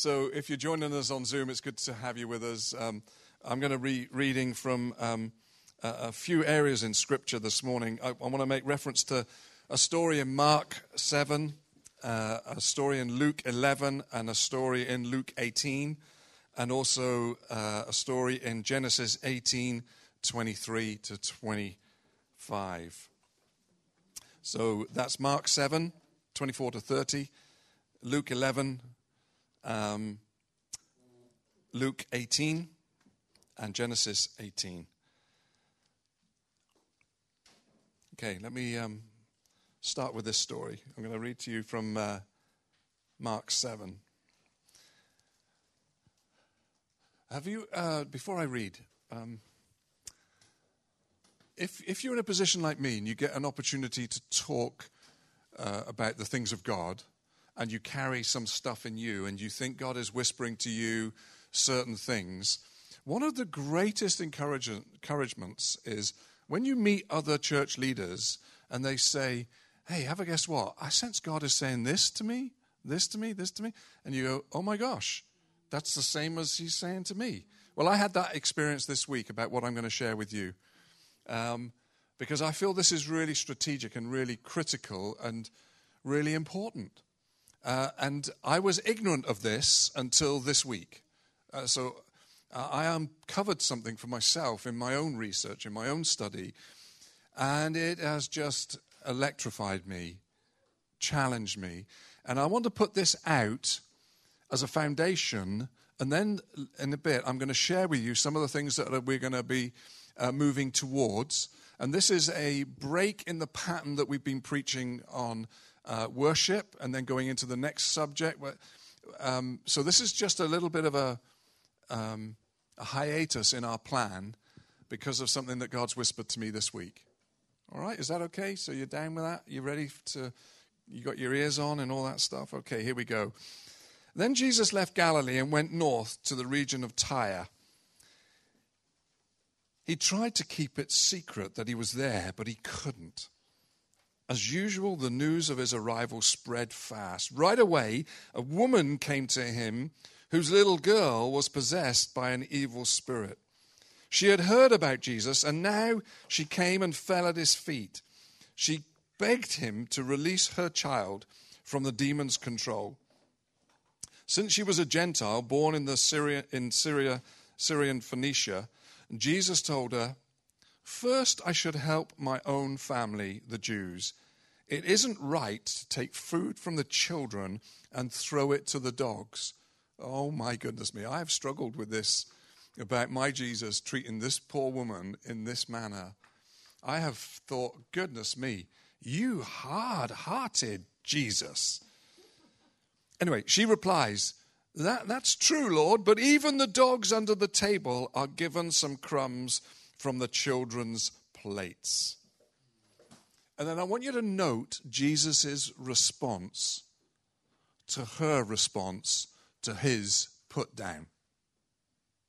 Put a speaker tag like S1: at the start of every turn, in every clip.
S1: So if you're joining us on Zoom, it's good to have you with us. Um, I'm going to be reading from um, a, a, few areas in Scripture this morning. I, I want to make reference to a story in Mark 7, uh, a story in Luke 11, and a story in Luke 18, and also uh, a story in Genesis 18, 23 to 25. So that's Mark 7, 24 to 30, Luke 11, um, Luke 18, and Genesis 18. Okay, let me um, start with this story. I'm going to read to you from uh, Mark 7. Have you, uh, before I read, um, if, if you're in a position like me and you get an opportunity to talk uh, about the things of God, and you carry some stuff in you, and you think God is whispering to you certain things, one of the greatest encouragements is when you meet other church leaders and they say, Hey, have a guess what? I sense God is saying this to me, this to me, this to me. And you go, Oh my gosh, that's the same as He's saying to me. Well, I had that experience this week about what I'm going to share with you um, because I feel this is really strategic and really critical and really important. Uh, and I was ignorant of this until this week. Uh, so uh, I uncovered something for myself in my own research, in my own study, and it has just electrified me, challenged me. And I want to put this out as a foundation, and then in a bit, I'm going to share with you some of the things that we're going to be uh, moving towards. And this is a break in the pattern that we've been preaching on uh, worship and then going into the next subject. Um, so, this is just a little bit of a, um, a hiatus in our plan because of something that God's whispered to me this week. All right, is that okay? So, you're down with that? You ready to, you got your ears on and all that stuff? Okay, here we go. Then Jesus left Galilee and went north to the region of Tyre. He tried to keep it secret that he was there, but he couldn't. As usual, the news of his arrival spread fast. Right away, a woman came to him whose little girl was possessed by an evil spirit. She had heard about Jesus, and now she came and fell at his feet. She begged him to release her child from the demon's control. Since she was a Gentile born in, the Syria, in Syria, Syrian Phoenicia, Jesus told her, First, I should help my own family, the Jews. It isn't right to take food from the children and throw it to the dogs. Oh my goodness me, I have struggled with this about my Jesus treating this poor woman in this manner. I have thought, goodness me, you hard hearted Jesus. Anyway, she replies, that, That's true, Lord, but even the dogs under the table are given some crumbs from the children's plates. And then I want you to note Jesus' response to her response to his put down.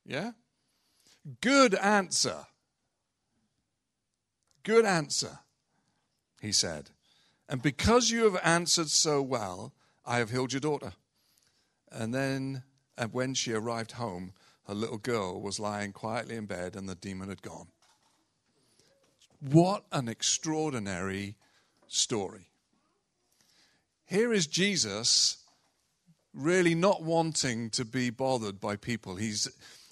S1: Yeah? Good answer. Good answer, he said. And because you have answered so well, I have healed your daughter. And then, and when she arrived home, her little girl was lying quietly in bed and the demon had gone. What an extraordinary story. Here is Jesus really not wanting to be bothered by people. He's,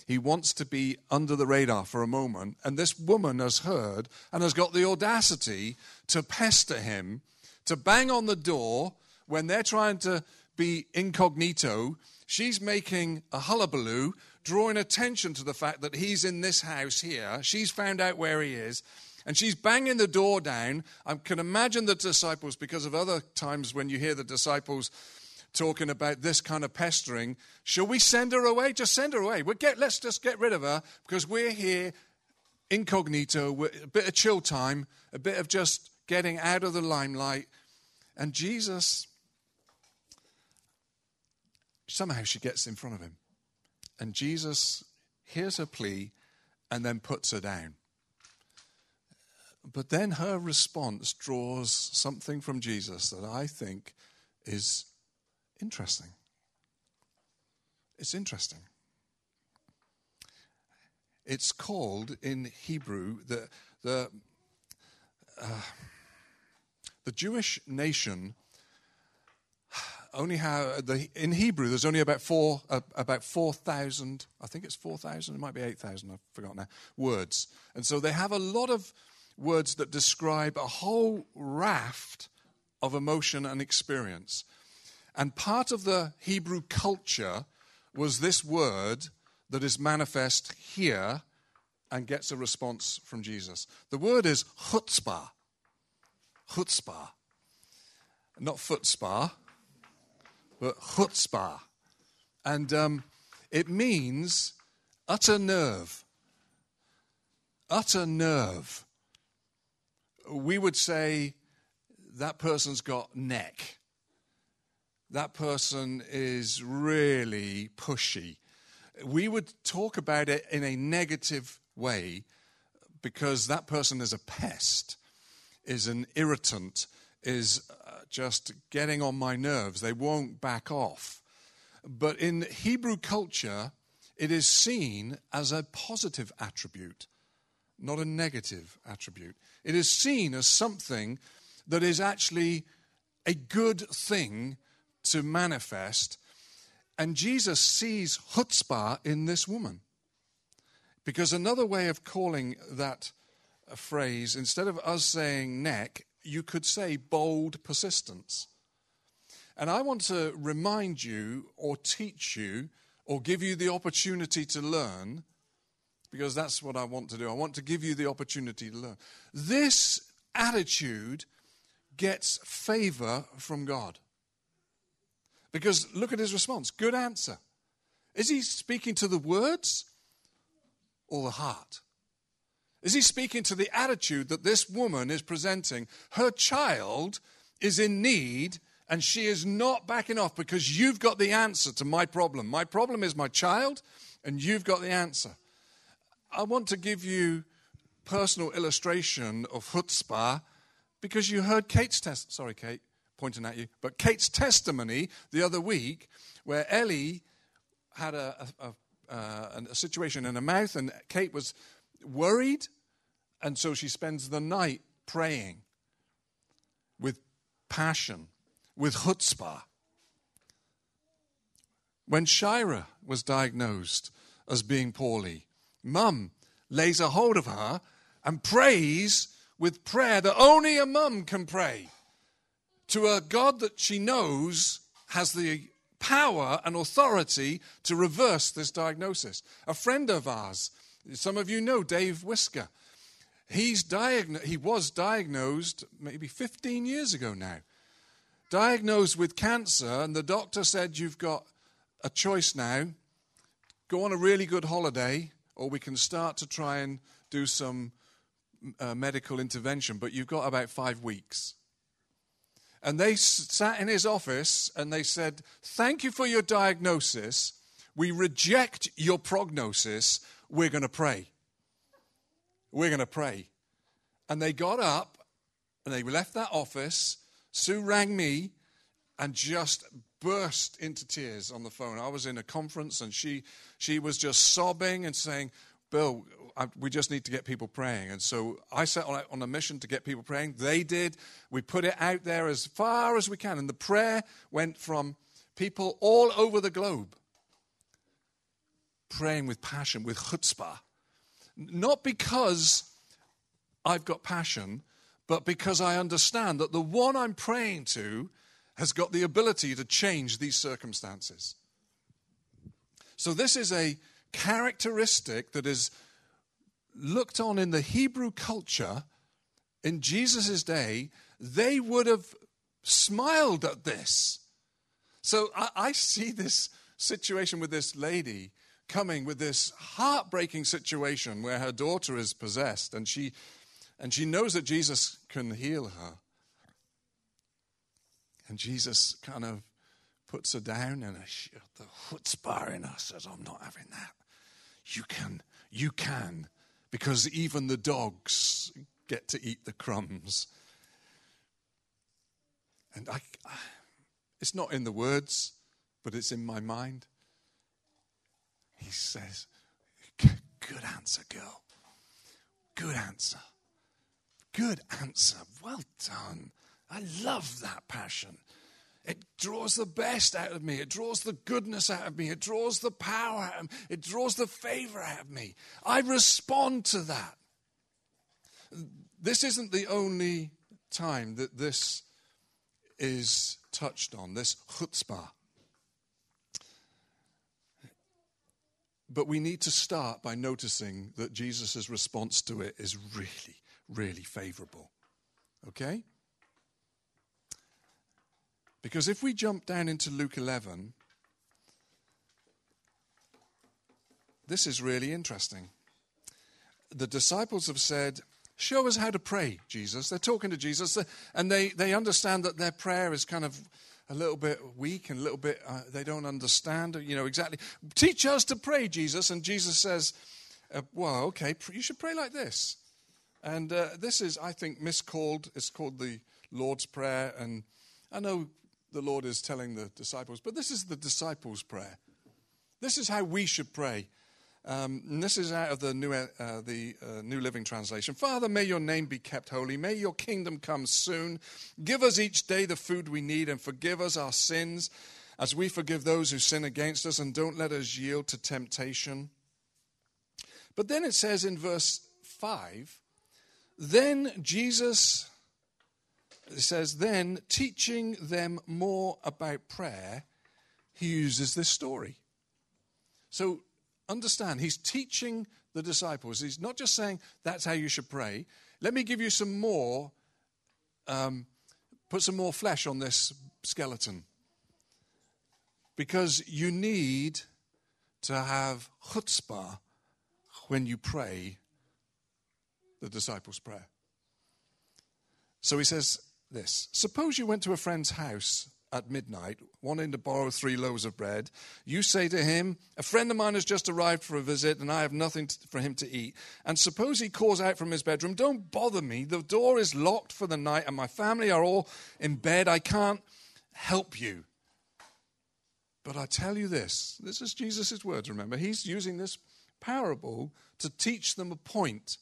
S1: he wants to be under the radar for a moment. And this woman has heard and has got the audacity to pester him, to bang on the door when they're trying to be incognito. She's making a hullabaloo, drawing attention to the fact that he's in this house here. She's found out where he is. And she's banging the door down. I can imagine the disciples, because of other times when you hear the disciples talking about this kind of pestering. Shall we send her away? Just send her away. We'll get, let's just get rid of her because we're here incognito, a bit of chill time, a bit of just getting out of the limelight. And Jesus somehow she gets in front of him. And Jesus hears her plea and then puts her down. But then her response draws something from Jesus that I think is interesting. It's interesting. It's called in Hebrew the the uh, the Jewish nation only have the in Hebrew. There's only about four uh, about four thousand. I think it's four thousand. It might be eight thousand. I've forgotten now. Words, and so they have a lot of words that describe a whole raft of emotion and experience. And part of the Hebrew culture was this word that is manifest here and gets a response from Jesus. The word is chutzpah. Chutzpah. Not futzpah, but chutzpah. And um, it means utter nerve. Utter nerve. We would say that person's got neck. That person is really pushy. We would talk about it in a negative way because that person is a pest, is an irritant, is uh, just getting on my nerves. They won't back off. But in Hebrew culture, it is seen as a positive attribute, not a negative attribute. It is seen as something that is actually a good thing to manifest. And Jesus sees chutzpah in this woman. Because another way of calling that phrase, instead of us saying neck, you could say bold persistence. And I want to remind you or teach you or give you the opportunity to learn, because that's what I want to do. I want to give you the opportunity to learn. This attitude gets favor from God. Because look at his response. Good answer. Is he speaking to the words or the heart? Is he speaking to the attitude that this woman is presenting? Her child is in need and she is not backing off because you've got the answer to my problem. My problem is my child and you've got the answer. I want to give you personal illustration of chutzpah because you heard Kate's test. Sorry, Kate, pointing at you. But Kate's testimony the other week where Ellie had a, a, a, uh, a situation in her mouth and Kate was worried, and so she spends the night praying with passion, with chutzpah. When Shira was diagnosed as being poorly, mum lays a hold of her and prays with prayer that only a mum can pray to a God that she knows has the power and authority to reverse this diagnosis. A friend of ours some of you know Dave Whisker. He's diagno- he was diagnosed maybe 15 years ago now. Diagnosed with cancer, and the doctor said, You've got a choice now. Go on a really good holiday, or we can start to try and do some uh, medical intervention, but you've got about five weeks. And they sat in his office and they said, Thank you for your diagnosis. We reject your prognosis we're going to pray. We're going to pray. And they got up and they left that office. Sue rang me and just burst into tears on the phone. I was in a conference and she, she was just sobbing and saying, Bill, I, we just need to get people praying. And so I set on, on a mission to get people praying. They did. We put it out there as far as we can. And the prayer went from people all over the globe praying with passion, with chutzpah. Not because I've got passion, but because I understand that the one I'm praying to has got the ability to change these circumstances. So, this is a characteristic that is looked on in the Hebrew culture in Jesus' day. They would have smiled at this. So, I, I see this situation with this lady coming with this heartbreaking situation where her daughter is possessed and she, and she knows that Jesus can heal her. And Jesus kind of puts her down and the chutzpah in her says, I'm not having that. You can, you can, because even the dogs get to eat the crumbs. And I, it's not in the words, but it's in my mind. He says, Good answer, girl. Good answer. Good answer. Well done. I love that passion. It draws the best out of me. It draws the goodness out of me. It draws the power out of me. It draws the favor out of me. I respond to that. This isn't the only time that this is touched on, this chutzpah. But we need to start by noticing that Jesus' response to it is really, really favorable. Okay? Because if we jump down into Luke 11, this is really interesting. The disciples have said, Show us how to pray, Jesus. They're talking to Jesus, and they, they understand that their prayer is kind of a little bit weak and a little bit, uh, they don't understand, you know, exactly. Teach us to pray, Jesus. And Jesus says, uh, Well, okay, you should pray like this. And uh, this is, I think, miscalled. It's called the Lord's Prayer. And I know the Lord is telling the disciples, but this is the disciples' prayer. This is how we should pray. Um, and this is out of the New, uh, the uh, New Living Translation. Father, may your name be kept holy. May your kingdom come soon. Give us each day the food we need and forgive us our sins as we forgive those who sin against us and don't let us yield to temptation. But then it says in verse 5 then Jesus it says, then teaching them more about prayer, he uses this story. So understand, he's teaching the disciples. He's not just saying that's how you should pray. Let me give you some more, um, put some more flesh on this skeleton. Because you need to have chutzpah when you pray the disciples' prayer. So he says, this. Suppose you went to a friend's house at midnight, wanting to borrow three loaves of bread. You say to him, A friend of mine has just arrived for a visit, and I have nothing for him to eat. And suppose he calls out from his bedroom, Don't bother me. The door is locked for the night, and my family are all in bed. I can't help you. But I tell you this this is Jesus' words, remember. He's using this parable to teach them a point.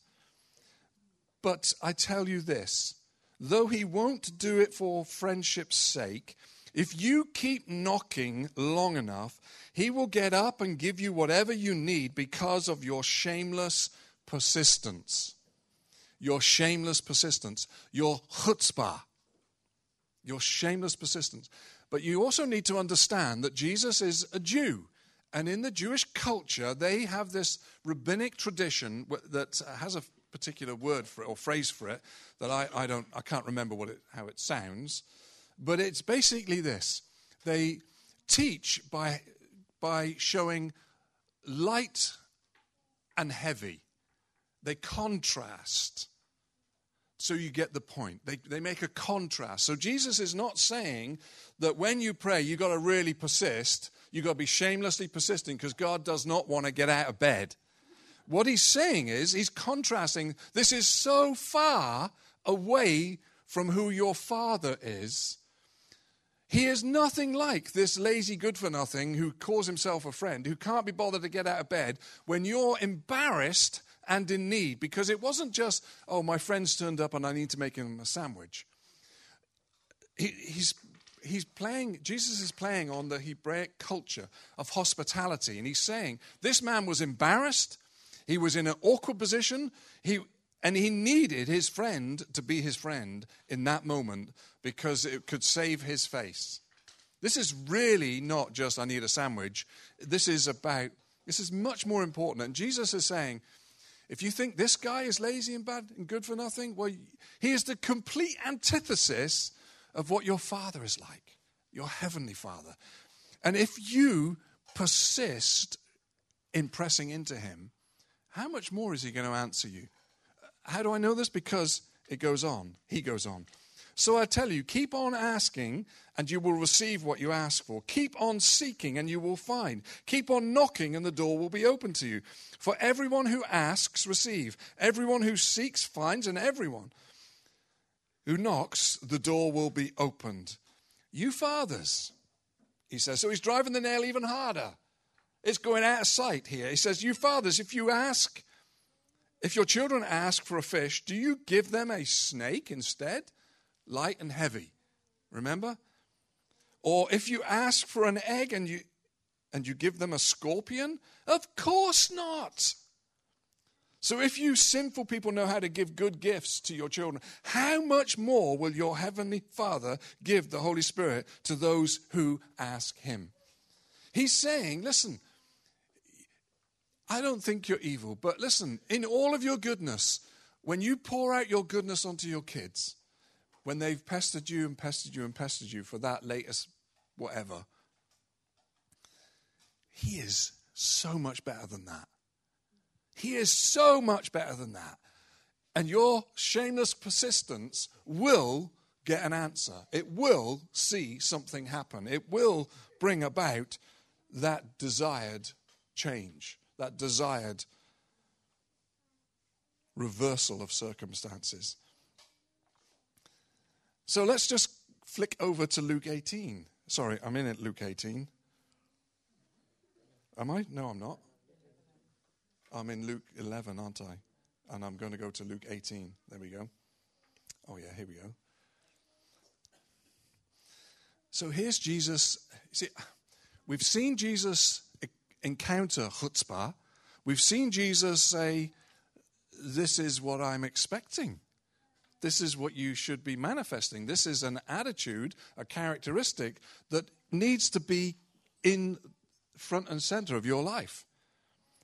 S1: But I tell you this though he won't do it for friendship's sake, if you keep knocking long enough, he will get up and give you whatever you need because of your shameless persistence. Your shameless persistence, your chutzpah, your shameless persistence. But you also need to understand that Jesus is a Jew. And in the Jewish culture, they have this rabbinic tradition that has a particular word for it or phrase for it that I, I don't I can't remember what it, how it sounds, but it's basically this: they teach by by showing light and heavy. They contrast. So you get the point. They, they make a contrast. So Jesus is not saying that when you pray, you've got to really persist. You've got to be shamelessly persistent because God does not want to get out of bed. What he's saying is, he's contrasting this is so far away from who your father is. He is nothing like this lazy good for nothing who calls himself a friend, who can't be bothered to get out of bed when you're embarrassed and in need. Because it wasn't just, oh, my friend's turned up and I need to make him a sandwich. He, he's he's playing, Jesus is playing on the Hebraic culture of hospitality. And he's saying, this man was embarrassed. He was in an awkward position. He, and he needed his friend to be his friend in that moment because it could save his face. This is really not just, I need a sandwich. This is about, this is much more important. And Jesus is saying, if you think this guy is lazy and bad and good for nothing, well, he is the complete antithesis of what your father is like, your heavenly father. And if you persist in pressing into him, how much more is he going to answer you? How do I know this? Because it goes on. He goes on. So I tell you, keep on asking, and you will receive what you ask for. Keep on seeking, and you will find. Keep on knocking, and the door will be open to you. For everyone who asks, receive. Everyone who seeks, finds, and everyone who knocks, the door will be opened. You fathers, he says. So he's driving the nail even harder. It's going out of sight here. He says, You fathers, if you ask, if your children ask for a fish, do you give them a snake instead? Light and heavy. Remember? Or if you ask for an egg and you and you give them a scorpion? Of course not. So, if you sinful people know how to give good gifts to your children, how much more will your heavenly Father give the Holy Spirit to those who ask Him? He's saying, listen, I don't think you're evil, but listen, in all of your goodness, when you pour out your goodness onto your kids, when they've pestered you and pestered you and pestered you for that latest whatever, He is so much better than that. He is so much better than that. And your shameless persistence will get an answer. It will see something happen. It will bring about that desired change, that desired reversal of circumstances. So let's just flick over to Luke 18. Sorry, I'm in it, Luke 18. Am I? No, I'm not. I'm in Luke 11, aren't I? And I'm going to go to Luke 18. There we go. Oh, yeah, here we go. So here's Jesus. See, we've seen Jesus encounter chutzpah. We've seen Jesus say, This is what I'm expecting. This is what you should be manifesting. This is an attitude, a characteristic that needs to be in front and center of your life.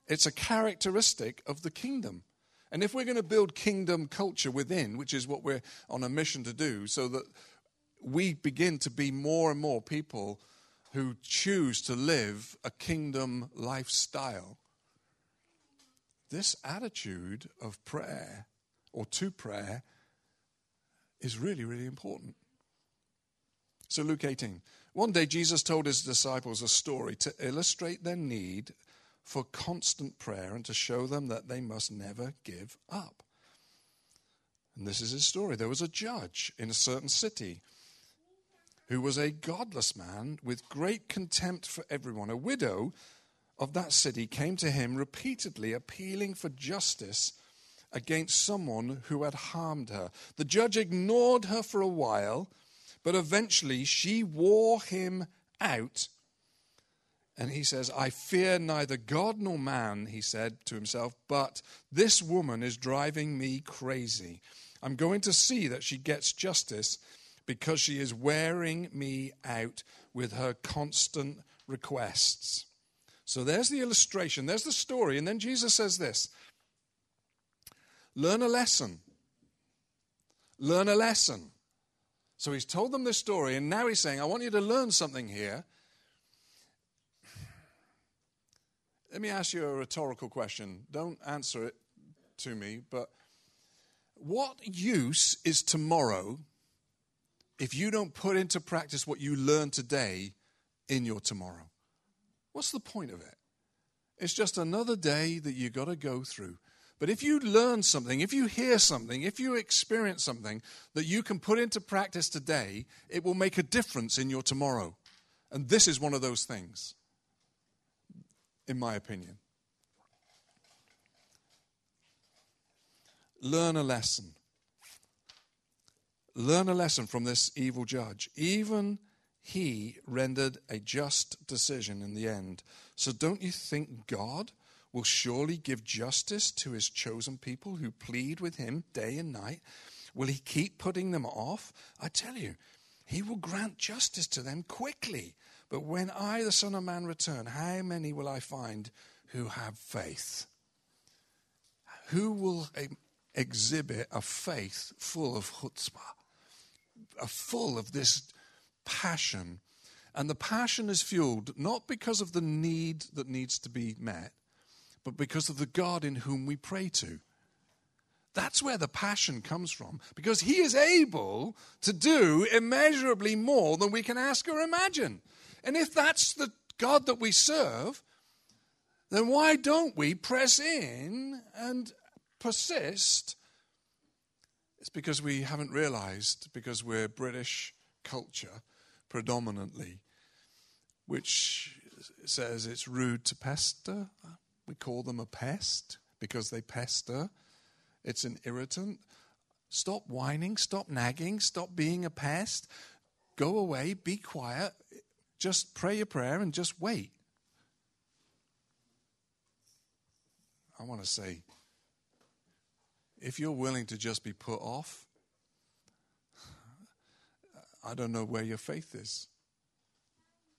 S1: It's a characteristic of the kingdom. And if we're going to build kingdom culture within, which is what we're on a mission to do, so that we begin to be more and more people who choose to live a kingdom lifestyle, this attitude of prayer or to prayer is really, really important. So, Luke 18. One day, Jesus told his disciples a story to illustrate their need for constant prayer and to show them that they must never give up. And this is his story. There was a judge in a certain city who was a godless man with great contempt for everyone. A widow of that city came to him repeatedly appealing for justice against someone who had harmed her. The judge ignored her for a while but eventually she wore him out. And he says, I fear neither God nor man, he said to himself, but this woman is driving me crazy. I'm going to see that she gets justice because she is wearing me out with her constant requests. So there's the illustration, there's the story. And then Jesus says this Learn a lesson. Learn a lesson. So he's told them this story, and now he's saying, I want you to learn something here. Let me ask you a rhetorical question. Don't answer it to me, but what use is tomorrow if you don't put into practice what you learn today in your tomorrow? What's the point of it? It's just another day that you got to go through. But if you learn something, if you hear something, if you experience something that you can put into practice today, it will make a difference in your tomorrow. And this is one of those things, in my opinion. Learn a lesson. Learn a lesson from this evil judge. Even he rendered a just decision in the end. So don't you think God? will surely give justice to his chosen people who plead with him day and night. Will he keep putting them off? I tell you, he will grant justice to them quickly. But when I, the Son of Man, return, how many will I find who have faith? Who will um, exhibit a faith full of chutzpah, full of this passion? And the passion is fueled not because of the need that needs to be met, but because of the God in whom we pray to. That's where the passion comes from, because He is able to do immeasurably more than we can ask or imagine. And if that's the God that we serve, then why don't we press in and persist? It's because we haven't realized, because we're British culture predominantly, which says it's rude to pester. We call them a pest because they pester. It's an irritant. Stop whining, stop nagging, stop being a pest. Go away, be quiet, just pray your prayer and just wait. I want to say, if you're willing to just be put off, I don't know where your faith is.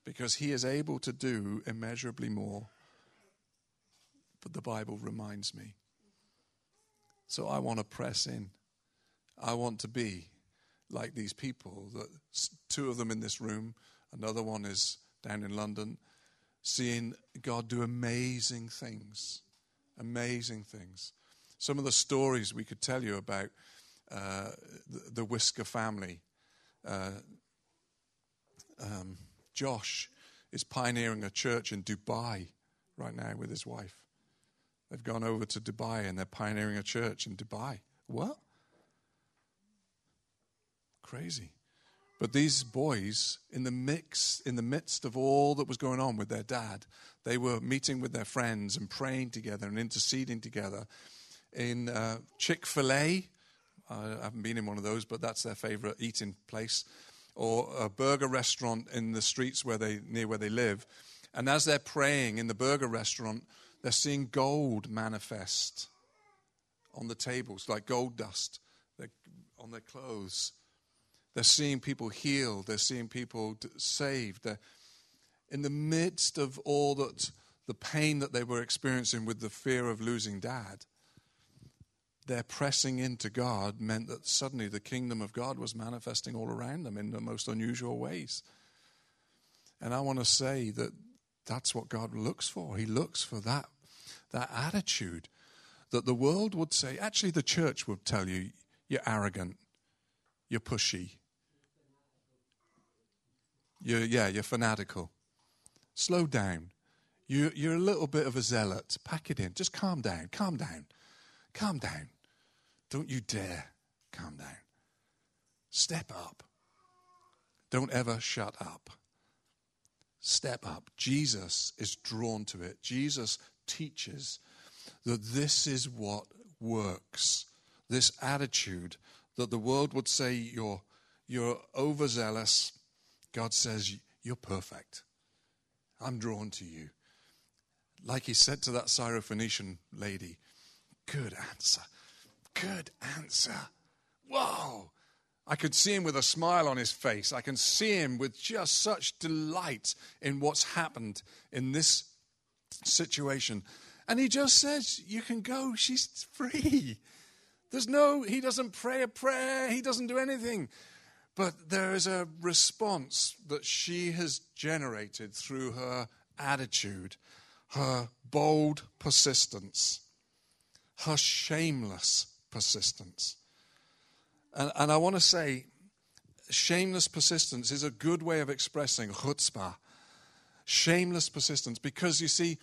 S1: Because he is able to do immeasurably more. But the Bible reminds me. So I want to press in. I want to be like these people. That two of them in this room, another one is down in London, seeing God do amazing things. Amazing things. Some of the stories we could tell you about uh, the, the, Whisker family. Uh, um, Josh is pioneering a church in Dubai right now with his wife. They've gone over to Dubai and they're pioneering a church in Dubai. What? Crazy. But these boys, in the mix, in the midst of all that was going on with their dad, they were meeting with their friends and praying together and interceding together. In uh, Chick Fil A, I haven't been in one of those, but that's their favorite eating place, or a burger restaurant in the streets where they near where they live. And as they're praying in the burger restaurant, they're seeing gold manifest on the tables, like gold dust on their clothes. They're seeing people healed. They're seeing people saved. They're in the midst of all that the pain that they were experiencing with the fear of losing dad. Their pressing into God meant that suddenly the kingdom of God was manifesting all around them in the most unusual ways. And I want to say that that's what God looks for. He looks for that, that attitude that the world would say, actually, the church would tell you, you're arrogant, you're pushy, you're, yeah, you're fanatical. Slow down. You, you're a little bit of a zealot. Pack it in. Just calm down. Calm down. Calm down. Don't you dare calm down. Step up. Don't ever shut up. Step up. Jesus is drawn to it. Jesus teaches that this is what works. This attitude that the world would say you're, you're overzealous, God says, You're perfect. I'm drawn to you. Like he said to that Syrophoenician lady, Good answer. Good answer. Whoa. I could see him with a smile on his face. I can see him with just such delight in what's happened in this situation. And he just says, You can go. She's free. There's no, he doesn't pray a prayer, he doesn't do anything. But there is a response that she has generated through her attitude, her bold persistence, her shameless persistence. And, and I want to say, shameless persistence is a good way of expressing chutzpah. Shameless persistence, because you see,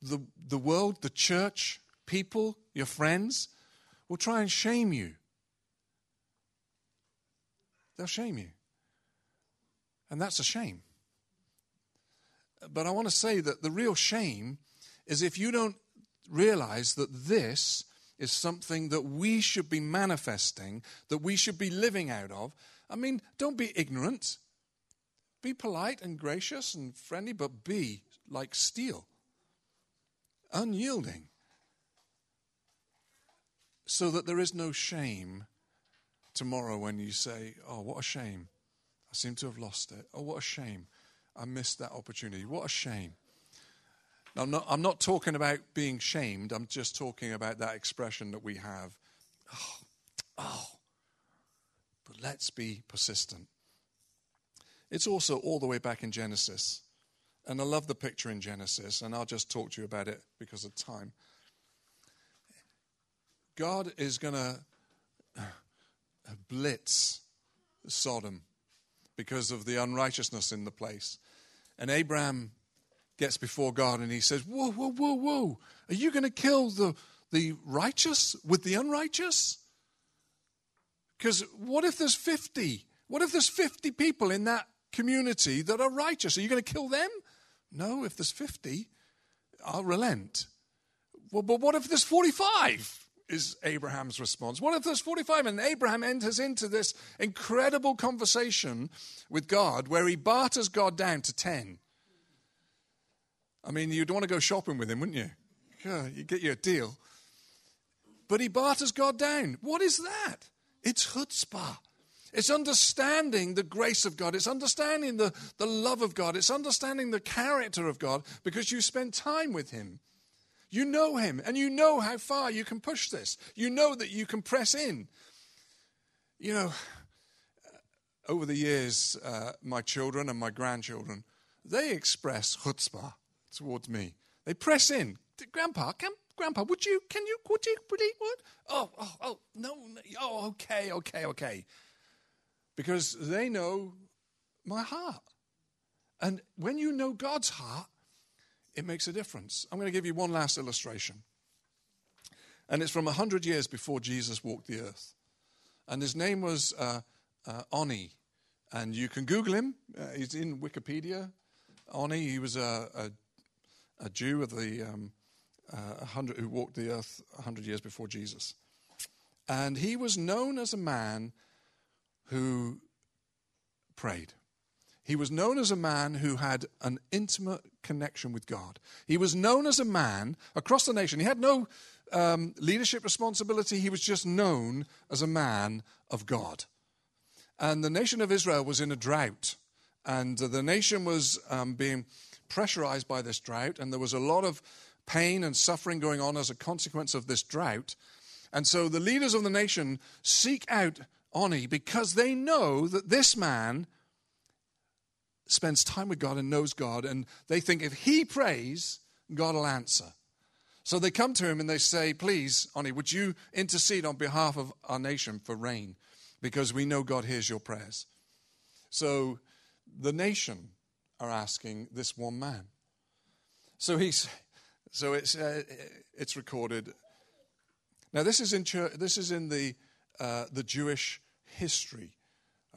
S1: the, the world, the church, people, your friends will try and shame you they'll shame you. And that's a shame. But I want to say that the real shame is if you don't realize that this is something that we should be manifesting, that we should be living out of. I mean, don't be ignorant. Be polite and gracious and friendly, but be like steel, unyielding, so that there is no shame tomorrow when you say, Oh, what a shame. I seem to have lost it. Oh, what a shame. I missed that opportunity. What a shame. I'm not, I'm not talking about being shamed. I'm just talking about that expression that we have. Oh, oh. But let's be persistent. It's also all the way back in Genesis. And I love the picture in Genesis, and I'll just talk to you about it because of time. God is going to uh, blitz Sodom because of the unrighteousness in the place. And Abraham gets before God and he says, Whoa, whoa, whoa, whoa. Are you going to kill the, the righteous with the unrighteous? Because what if there's 50? What if there's 50 people in that community that are righteous? Are you going to kill them? No, if there's 50, I'll relent. Well, but what if there's 45? Is Abraham's response. What if there's 45? And Abraham enters into this incredible conversation with God where he barters God down to 10. I mean, you'd want to go shopping with him, wouldn't you? Yeah, you'd get you a deal. But he barters God down. What is that? It's chutzpah. It's understanding the grace of God. It's understanding the, the love of God. It's understanding the character of God because you spend time with Him. You know Him and you know how far you can push this. You know that you can press in. You know, over the years, uh, my children and my grandchildren, they express chutzpah towards me. They press in. Grandpa, can, Grandpa, would you, can you, would you, you, what? Oh, oh, oh, no, no, oh, okay, okay, okay. Because they know my heart. And when you know God's heart, it makes a difference. I'm going to give you one last illustration. And it's from 100 years before Jesus walked the earth. And his name was uh, uh, Oni. And you can Google him. Uh, he's in Wikipedia. Oni, he was a, a, a Jew of the um, uh, 100, who walked the earth 100 years before Jesus. And he was known as a man who prayed. He was known as a man who had an intimate connection with God. He was known as a man across the nation. He had no um, leadership responsibility, he was just known as a man of God. And the nation of Israel was in a drought. And the nation was um, being pressurized by this drought, and there was a lot of pain and suffering going on as a consequence of this drought. And so the leaders of the nation seek out Oni because they know that this man spends time with God and knows God, and they think if he prays, God will answer. So they come to him and they say, Please, Oni, would you intercede on behalf of our nation for rain? Because we know God hears your prayers. So the nation are asking this one man. So he's, so it's, uh, it's recorded. Now this is in church, this is in the uh, the Jewish history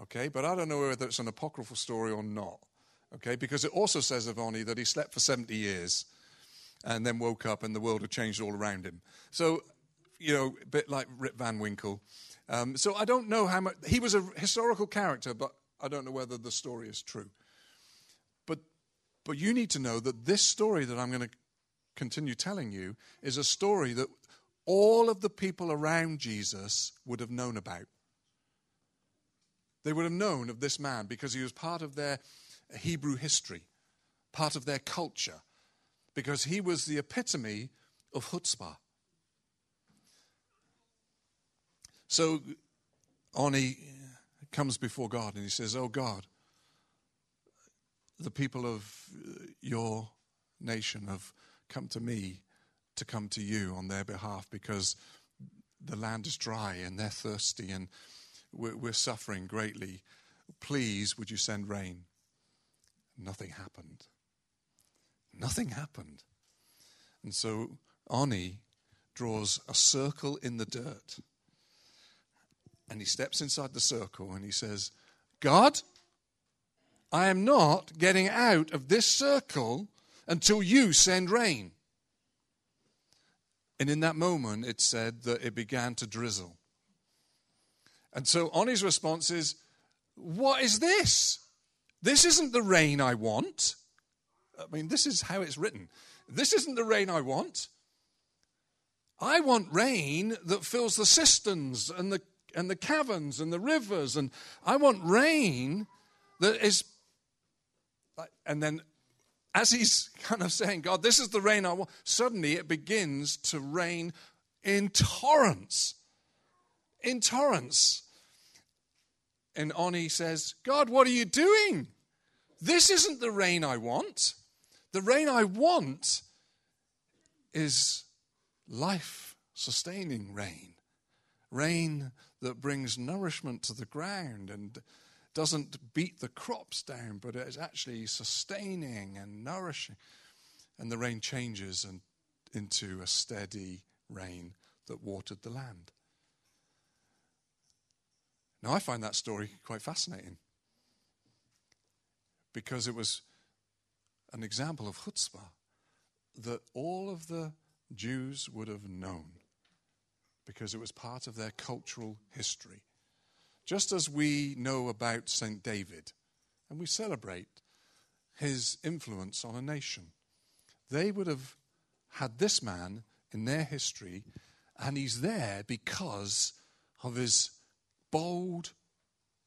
S1: Okay, but I don't know whether it's an apocryphal story or not. Okay, because it also says of Oni that he slept for 70 years and then woke up and the world had changed all around him. So, you know, a bit like Rip Van Winkle. Um, so I don't know how much. He was a historical character, but I don't know whether the story is true. But, you need to know that this story that I'm going to continue telling you is a story that all of the people around Jesus would have known about. They would have known of this man because he was part of their Hebrew history, part of their culture, because he was the epitome of chutzpah. So Oni comes before God and he says, Oh God, the people of uh, your nation have come to me to come to you on their behalf because the land is dry and they're thirsty and we're, we're suffering greatly. Please, would you send rain? Nothing happened. Nothing happened. And so Oni draws a circle in the dirt. And he steps inside the circle and he says, God, I am not getting out of this circle until you send rain. And in that moment, it said that it began to drizzle. And so Oni's response is, What is this? This isn't the rain I want. I mean, this is how it's written. This isn't the rain I want. I want rain that fills the cisterns and the, and the caverns and the rivers. And I want rain that is. And then, as he's kind of saying, God, this is the rain I want, suddenly it begins to rain in torrents in torrents. And Oni says, God, what are you doing? This isn't the rain I want. The rain I want is life sustaining rain. Rain that brings nourishment to the ground and doesn't beat the crops down, but it is actually sustaining and nourishing. And the rain changes and, into a steady rain that watered the land. Now, I find that story quite fascinating because it was an example of chutzpah that all of the Jews would have known because it was part of their cultural history. Just as we know about St. David and we celebrate his influence on a nation, they would have had this man in their history, and he's there because of his bold,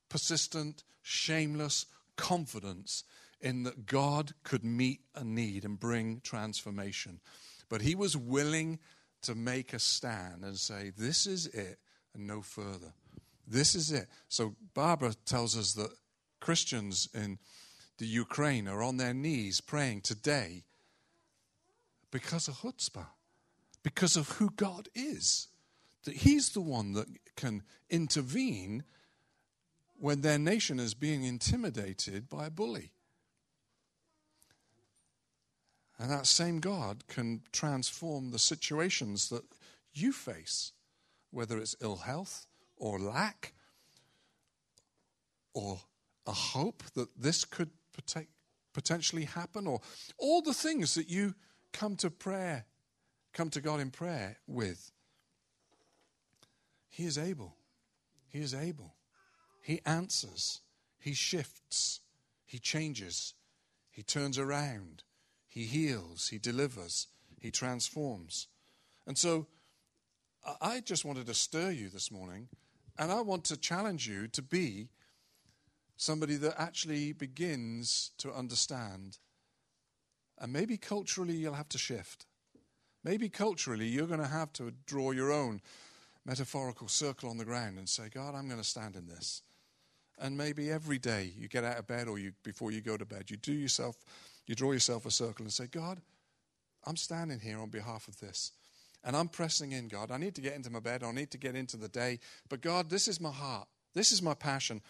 S1: persistent, shameless confidence in that God could meet a need and bring transformation. But he was willing to make a stand and say, This is it and no further. This is it. So Barbara tells us that Christians in the Ukraine are on their knees praying today because of chutzpah, because of who God is. That He's the one that can intervene when their nation is being intimidated by a bully. And that same God can transform the situations that you face, whether it's ill health or lack or a hope that this could potentially happen, or all the things that you come to prayer, come to God in prayer with. He is able. He is able. He answers. He shifts. He changes. He turns around. He heals, He delivers, He transforms. And so I just wanted to stir you this morning, and I want to challenge you to be somebody that actually begins to understand. And maybe culturally you'll have to shift. Maybe culturally you're going to have to draw your own metaphorical circle on the ground and say, God, I'm going to stand in this. And maybe every day you get out of bed or you, before you go to bed, you do yourself you draw yourself a circle and say, God, I'm standing here on behalf of this. And I'm pressing in, God. I need to get into my bed. I need to get into the day. But God, this is my heart. This is my passion.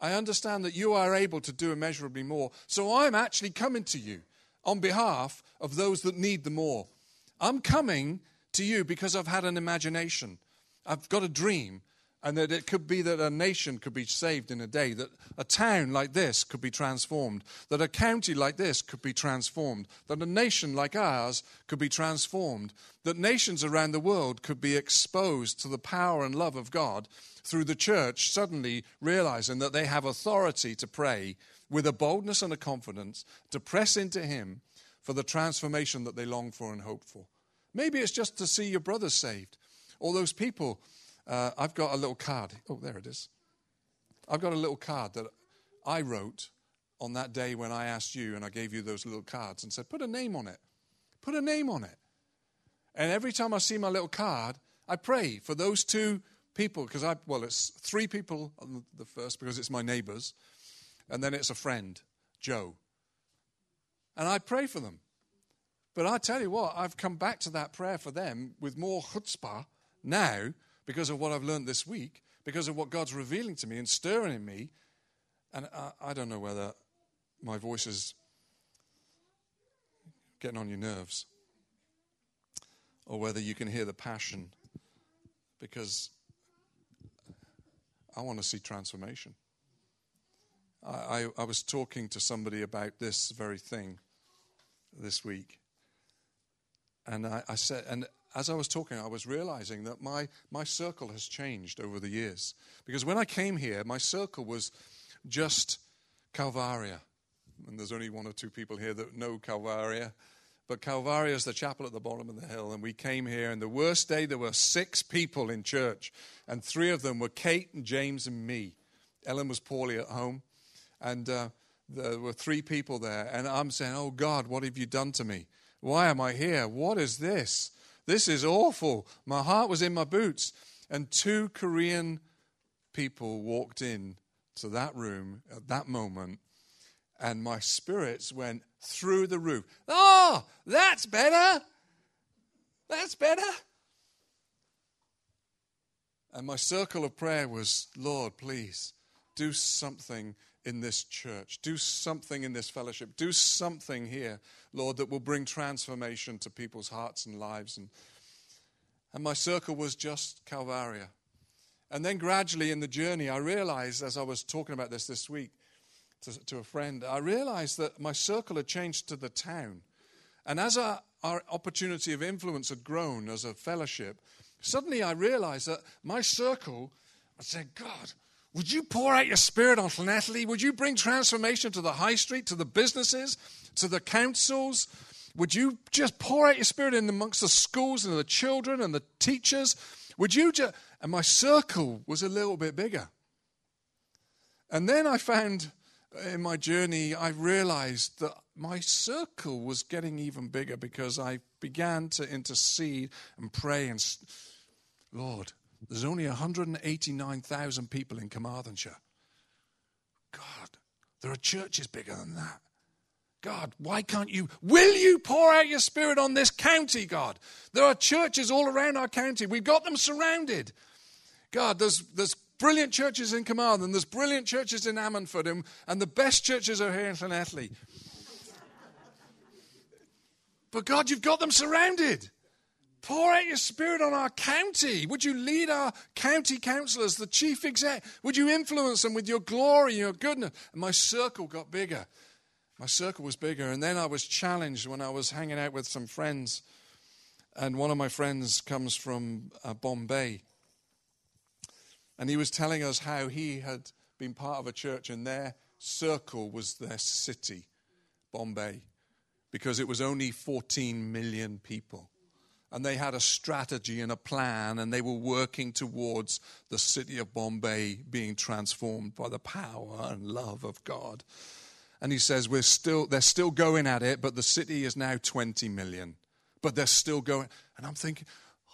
S1: I understand that you are able to do immeasurably more. So I'm actually coming to you on behalf of those that need the more. I'm coming to you because I've had an imagination. I've got a dream and that it could be that a nation could be saved in a day, that a town like this could be transformed, that a county like this could be transformed, that a nation like ours could be transformed, that nations around the world could be exposed to the power and love of God through the church suddenly realizing that they have authority to pray with a boldness and a confidence to press into Him for the transformation that they long for and hope for. Maybe it's just to see your brothers saved, or those people uh, I've got a little card. Oh, there it is. I've got a little card that I wrote on that day when I asked you and I gave you those little cards and said, put a name on it. Put a name on it. And every time I see my little card, I pray for those two people because I, well, it's three people on the first because it's my neighbors, and then it's a friend, Joe. And I pray for them. But I tell you what, I've come back to that prayer for them with more chutzpah now because of what I've learned this week, because of what God's revealing to me and stirring in me. And I, I don't know whether my voice is getting on your nerves or whether you can hear the passion because I want to see transformation. I, I, I, was talking to somebody about this very thing this week. And I, I said, and as I was talking, I was realizing that my, my circle has changed over the years. Because when I came here, my circle was just Calvaria. And there's only one or two people here that know Calvaria. But Calvaria is the chapel at the bottom of the hill. And we came here, and the worst day, there were six people in church. And three of them were Kate and James and me. Ellen was poorly at home. And uh, there were three people there. And I'm saying, Oh God, what have you done to me? Why am I here? What is this? This is awful. My heart was in my boots. And two Korean people walked in to that room at that moment, and my spirits went through the roof. Oh, that's better. That's better. And my circle of prayer was, Lord, please do something in this church. Do something in this fellowship. Do something here, Lord, that will bring transformation to people's hearts and lives. And, and my circle was just Calvaria. And then gradually in the journey, I realized as I was talking about this this week to, to a friend, I realized that my circle had changed to the town. And as our, our opportunity of influence had grown as a fellowship, suddenly I realized that my circle, I said, God, would you pour out your spirit on Llanelli? Would you bring transformation to the high street, to the businesses, to the councils? Would you just pour out your spirit in amongst the schools and the children and the teachers? Would you just. And my circle was a little bit bigger. And then I found uh, in my journey, I realized that my circle was getting even bigger because I began to intercede and pray and, Lord, there's only 189,000 people in Carmarthenshire. God, there are churches bigger than that. God, why can't you? Will you pour out your spirit on this county, God? There are churches all around our county. We've got them surrounded. God, there's, there's brilliant churches in Carmarthen, there's brilliant churches in Ammanford, and, and the best churches are here in Llanelli. but God, you've got them surrounded. Pour out your spirit on our county. Would you lead our county councillors, the chief exec? Would you influence them with your glory, your goodness? And my circle got bigger. My circle was bigger. And then I was challenged when I was hanging out with some friends. And one of my friends comes from uh, Bombay. And he was telling us how he had been part of a church, and their circle was their city, Bombay, because it was only 14 million people and they had a strategy and a plan, and they were working towards the city of Bombay being transformed by the power and love of God. And he says, We're still, they're still going at it, but the city is now 20 million. But they're still going. And I'm thinking,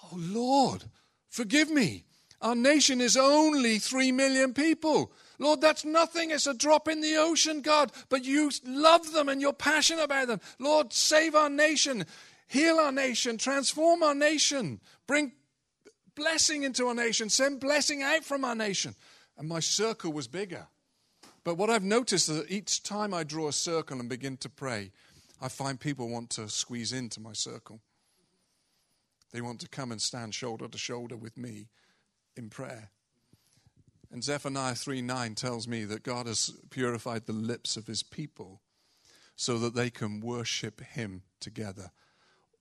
S1: Oh Lord, forgive me. Our nation is only 3 million people. Lord, that's nothing. It's a drop in the ocean, God. But you love them and you're passionate about them. Lord, save our nation heal our nation, transform our nation, bring blessing into our nation, send blessing out from our nation. And my circle was bigger. But what I've noticed is that each time I draw a circle and begin to pray, I find people want to squeeze into my circle. They want to come and stand shoulder to shoulder with me in prayer. And Zephaniah 3 9 tells me that God has purified the lips of his people so that they can worship him together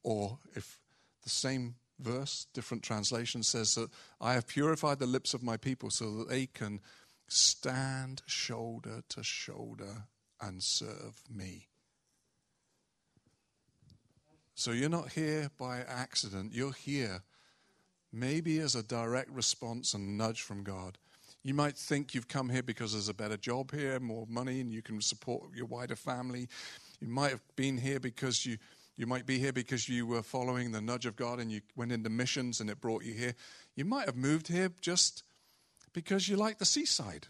S1: or if the same verse, different translation says that I have purified the lips of my people so that they can stand shoulder to shoulder and serve me. So you're not here by accident. You're here maybe as a direct response and nudge from God. You might think you've come here because there's a better job here, more money, and you can support your wider family. You might have been here because you you might be here because you were following the nudge of God and you went into missions and it brought you here. You might have moved here just because you like the seaside,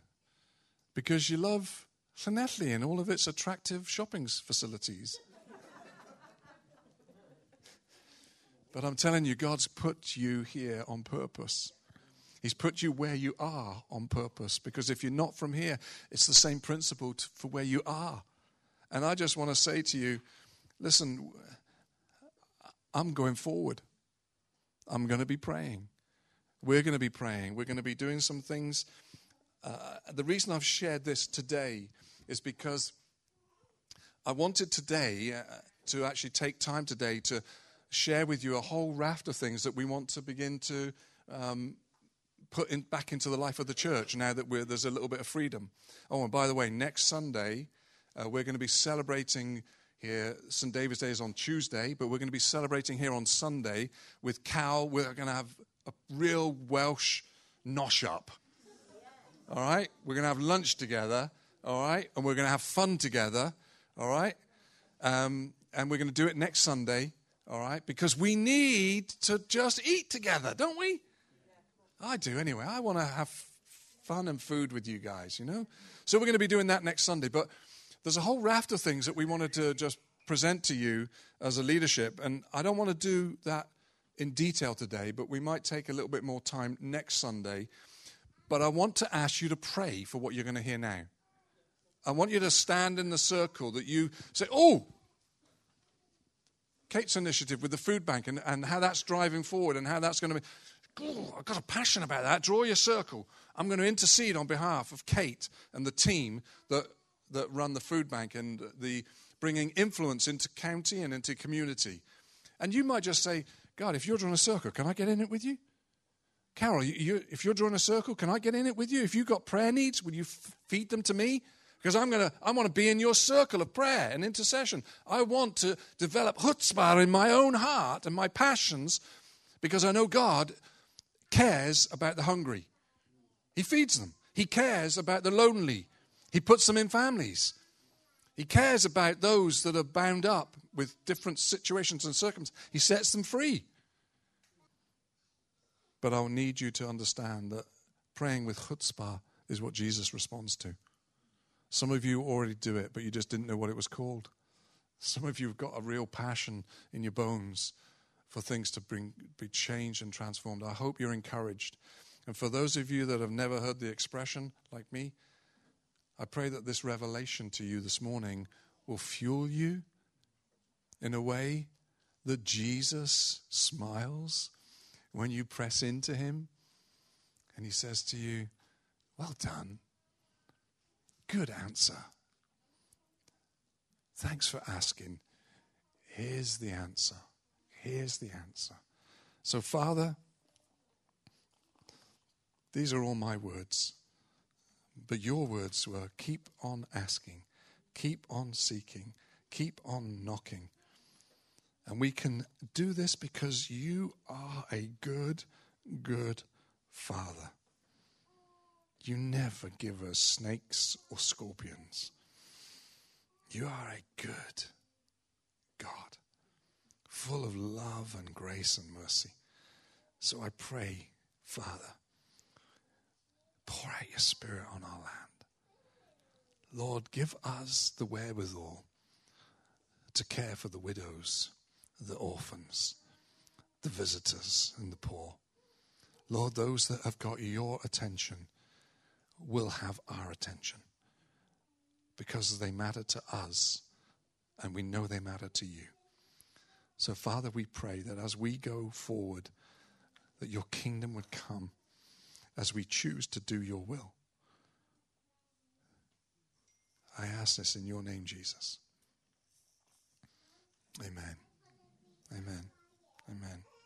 S1: because you love Llanelli and all of its attractive shopping facilities. but I'm telling you, God's put you here on purpose. He's put you where you are on purpose because if you're not from here, it's the same principle for where you are. And I just want to say to you listen, I'm going forward. I'm going to be praying. We're going to be praying. We're going to be doing some things. Uh, the reason I've shared this today is because I wanted today uh, to actually take time today to share with you a whole raft of things that we want to begin to um, put in, back into the life of the church now that there's a little bit of freedom. Oh, and by the way, next Sunday, uh, we're going to be celebrating here. St. David's Day is on Tuesday, but we're going to be celebrating here on Sunday with cawl. We're going to have a real Welsh nosh up. All right? We're going to have lunch together. All right? And we're going to have fun together. All right? Um, and we're going to do it next Sunday. All right? Because we need to just eat together, don't we? I do anyway. I want to have fun and food with you guys, you know? So we're going to be doing that next Sunday. But there's a whole raft of things that we wanted to just present to you as a leadership. And I don't want to do that in detail today, but we might take a little bit more time next Sunday. But I want to ask you to pray for what you're going to hear now. I want you to stand in the circle that you say, oh, Kate's initiative with the food bank and, and how that's driving forward and how that's going to be. I've got a passion about that. Draw your circle. I'm going to intercede on behalf of Kate and the team that that run the food bank and the bringing influence into county and into community. And you might just say, God, if you're drawing a circle, can I get in it with you? Carol, you, you, if you're drawing a circle, can I get in it with you? If you've got prayer needs, will you f- feed them to me? Because I'm gonna, I want to be in your circle of prayer and intercession. I want to develop chutzpah in my own heart and my passions because I know God cares about the hungry. He feeds them. He cares about the lonely. He puts them in families. He cares about those that are bound up with different situations and circumstances. He sets them free. But I'll need you to understand that praying with chutzpah is what Jesus responds to. Some of you already do it, but you just didn't know what it was called. Some of you have got a real passion in your bones for things to bring, be changed and transformed. I hope you're encouraged. And for those of you that have never heard the expression, like me, I pray that this revelation to you this morning will fuel you in a way that Jesus smiles when you press into him and he says to you, Well done. Good answer. Thanks for asking. Here's the answer. Here's the answer. So, Father, these are all my words. But your words were keep on asking, keep on seeking, keep on knocking. And we can do this because you are a good, good Father. You never give us snakes or scorpions. You are a good God, full of love and grace and mercy. So I pray, Father, pour out your Spirit on our land. Lord, give us the wherewithal to care for the widows, the orphans, the visitors, and the poor. Lord, those that have got your attention will have our attention because they matter to us and we know they matter to you. So, Father, we pray that as we go forward, that your kingdom would come as we choose to do your will. I ask this in your name, Jesus. Amen. Amen. Amen.